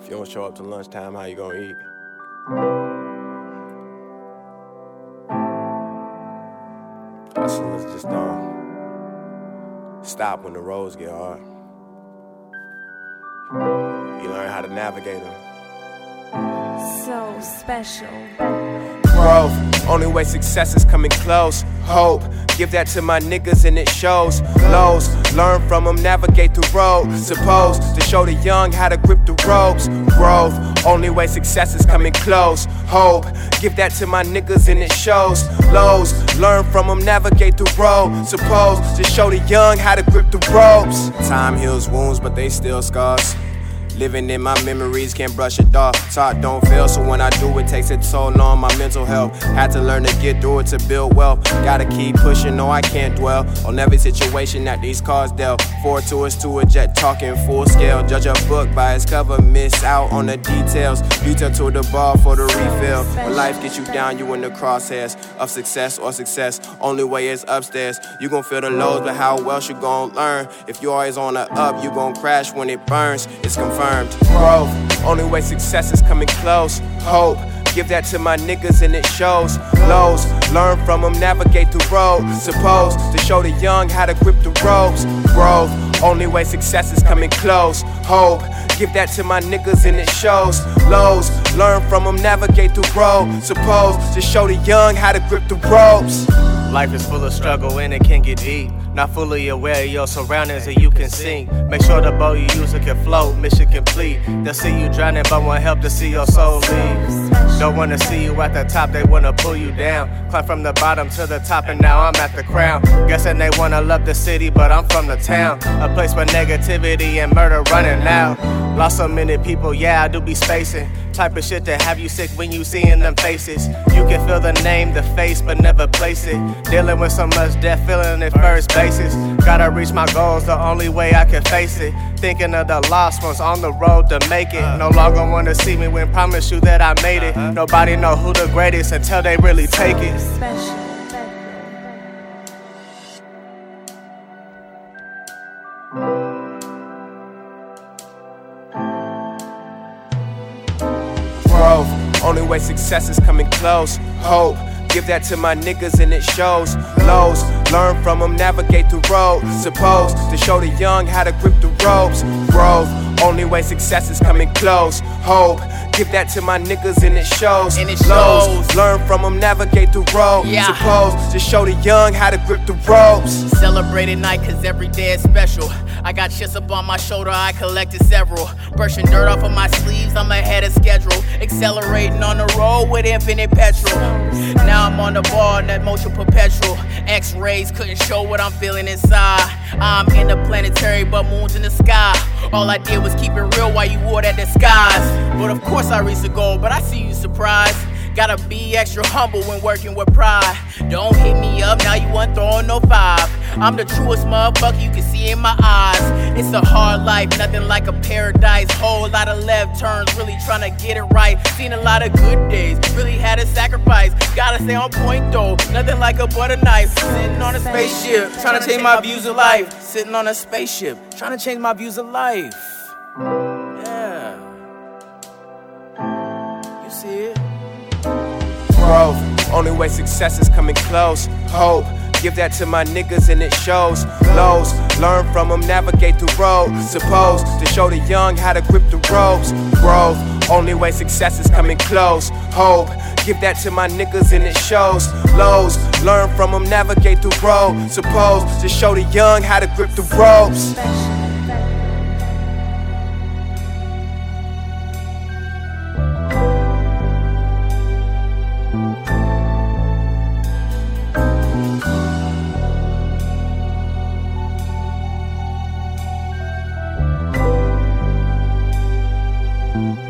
If you don't show up to lunchtime, how you gonna eat? Hustlers just don't stop when the roads get hard. You learn how to navigate them. So special. Growth, only way success is coming close. Hope, give that to my niggas and it shows. Lows, learn from them, navigate the road. Supposed to show the young how to grip the ropes. Growth, only way success is coming close. Hope, give that to my niggas and it shows. Lows, learn from them, navigate the road. Supposed to show the young how to grip the ropes. Time heals wounds, but they still scars. Living in my memories, can't brush it off. Talk don't fail, so when I do, it takes a toll on my mental health. Had to learn to get through it to build wealth. Gotta keep pushing, no, I can't dwell on every situation that these cars dealt. Four tours to a jet, talking full scale. Judge a book by its cover, miss out on the details. Detail to the bar for the refill. When life gets you down, you in the crosshairs of success or success. Only way is upstairs. You gon' feel the lows, but how else you gon' learn? If you always on the up, you gon' crash when it burns. It's confirmed. Growth, only way success is coming close. Hope, give that to my niggas and it shows. Lows, learn from them, navigate the road. Supposed to show the young how to grip the ropes. Growth, only way success is coming close. Hope, give that to my niggas and it shows. Lows, learn from them, navigate the road. Supposed to show the young how to grip the ropes. Life is full of struggle and it can get deep. Not fully aware of your surroundings and you can sink. Make sure the boat you use can float, mission complete. They'll see you drowning, but won't help to see your soul leave. Don't wanna see you at the top, they wanna pull you down. Climb from the bottom to the top, and now I'm at the crown. Guessing they wanna love the city, but I'm from the town. A place where negativity and murder running out. Lost so many people, yeah, I do be spacing. Type of shit to have you sick when you seeing them faces. You can feel the name, the face, but never place it. Dealing with so much death, feeling it first basis. Gotta reach my goals, the only way I can face it. Thinking of the lost ones on the road to make it. No longer wanna see me when promise you that I made it. Uh-huh. Nobody know who the greatest until they really take it. Only way success is coming close. Hope. Give that to my niggas and it shows. Lows, learn from them, navigate the road. Supposed to show the young how to grip the ropes. Growth, only way success is coming close. Hope, give that to my niggas and it shows. And it shows. learn from them, navigate the road. Yeah. Supposed to show the young how to grip the ropes. Celebrate at night cause every day is special. I got chips up on my shoulder, I collected several. Brushing dirt off of my sleeves, I'm ahead of schedule. Accelerating on the road with infinite petrol. Now I'm on the ball, that motion perpetual. X rays couldn't show what I'm feeling inside. I'm interplanetary, but moons in the sky. All I did was keep it real while you wore that disguise. But of course, I reached the goal, but I see you surprised. Gotta be extra humble when working with pride. Don't hit me up, now you want throwing no five. I'm the truest motherfucker you can see in my eyes. It's a hard life, nothing like a paradise. Whole lot of left turns, really trying to get it right. Seen a lot of good days, really had to sacrifice. Gotta stay on point though, nothing like a butter knife. Sitting on a spaceship, trying to change my views of life. Sitting on a spaceship, trying to change my views of life. Yeah. You see it? Growth. Only way success is coming close. Hope. Give that to my niggas and it shows. Lows, learn from them, navigate the road. Supposed to show the young how to grip the ropes. Growth, only way success is coming close. Hope, give that to my niggas and it shows. Lows, learn from them, navigate the road. Supposed to show the young how to grip the ropes. Mm-hmm.